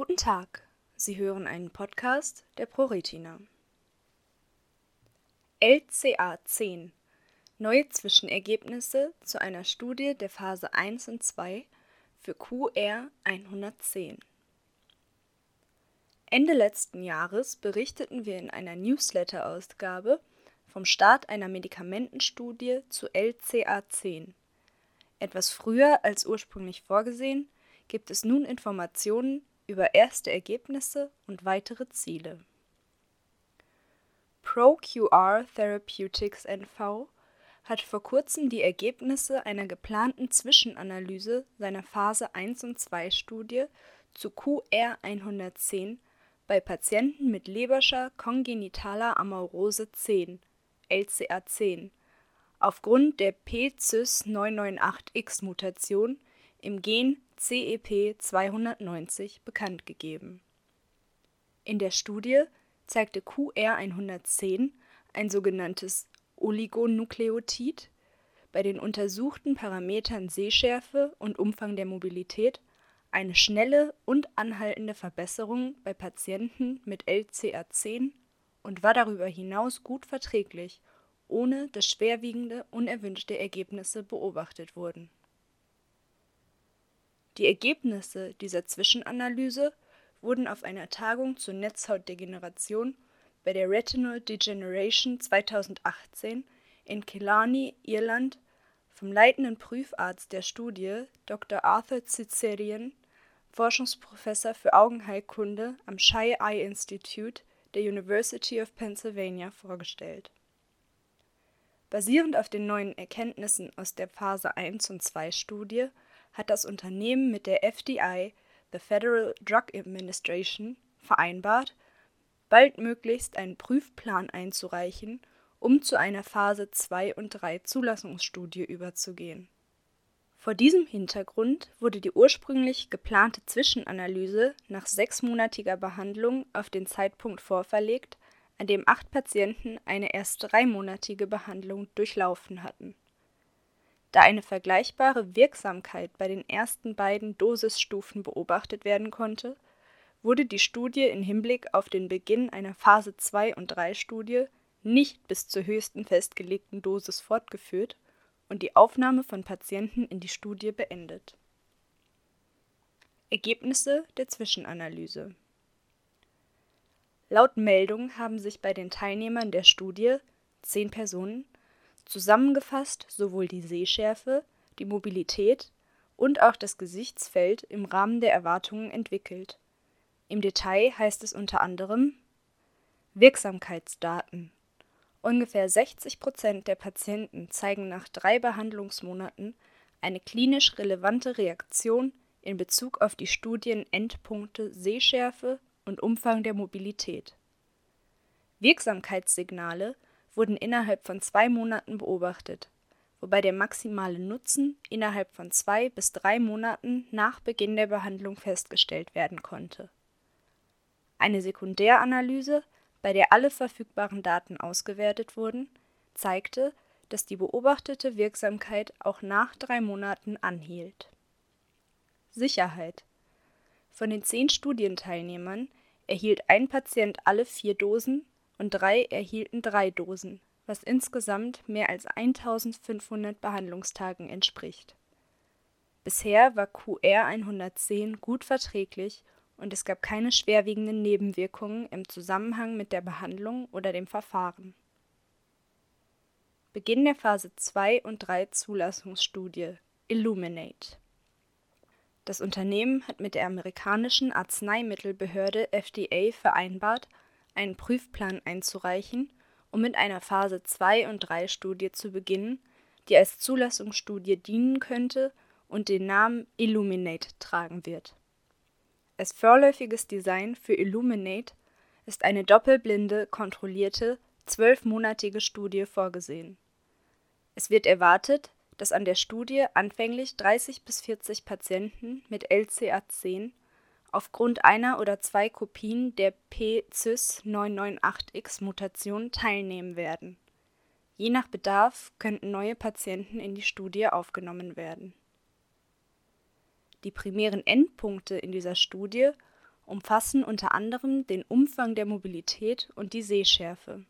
Guten Tag, Sie hören einen Podcast der ProRetina. LCA 10 Neue Zwischenergebnisse zu einer Studie der Phase 1 und 2 für QR 110. Ende letzten Jahres berichteten wir in einer Newsletter-Ausgabe vom Start einer Medikamentenstudie zu LCA10. Etwas früher als ursprünglich vorgesehen, gibt es nun Informationen über erste Ergebnisse und weitere Ziele. ProQR Therapeutics NV hat vor kurzem die Ergebnisse einer geplanten Zwischenanalyse seiner Phase 1 und 2 Studie zu QR110 bei Patienten mit Leberscher kongenitaler Amaurose 10 (LCA10) aufgrund der P-Zys998X-Mutation im Gen CEP290 bekanntgegeben. In der Studie zeigte QR110 ein sogenanntes Oligonukleotid bei den untersuchten Parametern Sehschärfe und Umfang der Mobilität eine schnelle und anhaltende Verbesserung bei Patienten mit LCA10 und war darüber hinaus gut verträglich, ohne dass schwerwiegende unerwünschte Ergebnisse beobachtet wurden. Die Ergebnisse dieser Zwischenanalyse wurden auf einer Tagung zur Netzhautdegeneration bei der Retinal Degeneration 2018 in Killarney, Irland, vom leitenden Prüfarzt der Studie, Dr. Arthur Cicerian Forschungsprofessor für Augenheilkunde am Shy Eye Institute der University of Pennsylvania vorgestellt. Basierend auf den neuen Erkenntnissen aus der Phase 1 und 2 Studie hat das Unternehmen mit der FDI, the Federal Drug Administration, vereinbart, baldmöglichst einen Prüfplan einzureichen, um zu einer Phase 2 und 3 Zulassungsstudie überzugehen vor diesem Hintergrund wurde die ursprünglich geplante Zwischenanalyse nach sechsmonatiger Behandlung auf den Zeitpunkt vorverlegt, an dem acht Patienten eine erst dreimonatige Behandlung durchlaufen hatten. Da eine vergleichbare Wirksamkeit bei den ersten beiden Dosisstufen beobachtet werden konnte, wurde die Studie in Hinblick auf den Beginn einer Phase 2 und 3 Studie nicht bis zur höchsten festgelegten Dosis fortgeführt und die Aufnahme von Patienten in die Studie beendet. Ergebnisse der Zwischenanalyse Laut Meldung haben sich bei den Teilnehmern der Studie, zehn Personen, zusammengefasst sowohl die Sehschärfe, die Mobilität und auch das Gesichtsfeld im Rahmen der Erwartungen entwickelt. Im Detail heißt es unter anderem Wirksamkeitsdaten Ungefähr 60 Prozent der Patienten zeigen nach drei Behandlungsmonaten eine klinisch relevante Reaktion in Bezug auf die Studienendpunkte Sehschärfe und Umfang der Mobilität. Wirksamkeitssignale wurden innerhalb von zwei Monaten beobachtet, wobei der maximale Nutzen innerhalb von zwei bis drei Monaten nach Beginn der Behandlung festgestellt werden konnte. Eine Sekundäranalyse bei der alle verfügbaren Daten ausgewertet wurden, zeigte, dass die beobachtete Wirksamkeit auch nach drei Monaten anhielt. Sicherheit Von den zehn Studienteilnehmern erhielt ein Patient alle vier Dosen und drei erhielten drei Dosen, was insgesamt mehr als 1500 Behandlungstagen entspricht. Bisher war QR 110 gut verträglich und es gab keine schwerwiegenden Nebenwirkungen im Zusammenhang mit der Behandlung oder dem Verfahren. Beginn der Phase 2 und 3 Zulassungsstudie Illuminate Das Unternehmen hat mit der amerikanischen Arzneimittelbehörde FDA vereinbart, einen Prüfplan einzureichen, um mit einer Phase 2 und 3 Studie zu beginnen, die als Zulassungsstudie dienen könnte und den Namen Illuminate tragen wird als vorläufiges Design für Illuminate ist eine doppelblinde, kontrollierte, zwölfmonatige Studie vorgesehen. Es wird erwartet, dass an der Studie anfänglich 30 bis 40 Patienten mit LCA10 aufgrund einer oder zwei Kopien der P-Zys998X-Mutation teilnehmen werden. Je nach Bedarf könnten neue Patienten in die Studie aufgenommen werden die primären Endpunkte in dieser Studie umfassen unter anderem den Umfang der Mobilität und die Sehschärfe.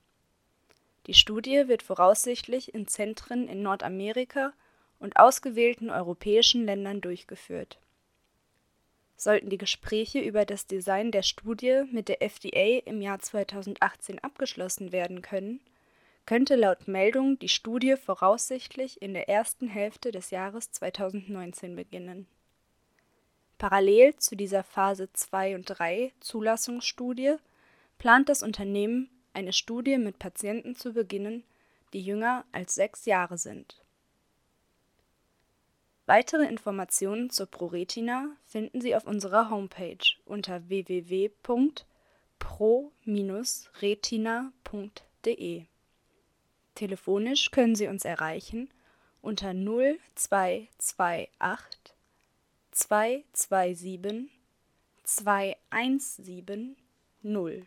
Die Studie wird voraussichtlich in Zentren in Nordamerika und ausgewählten europäischen Ländern durchgeführt. Sollten die Gespräche über das Design der Studie mit der FDA im Jahr 2018 abgeschlossen werden können, könnte laut Meldung die Studie voraussichtlich in der ersten Hälfte des Jahres 2019 beginnen. Parallel zu dieser Phase 2 und 3 Zulassungsstudie plant das Unternehmen, eine Studie mit Patienten zu beginnen, die jünger als sechs Jahre sind. Weitere Informationen zur ProRetina finden Sie auf unserer Homepage unter www.pro-retina.de. Telefonisch können Sie uns erreichen unter 0228 227 217 0.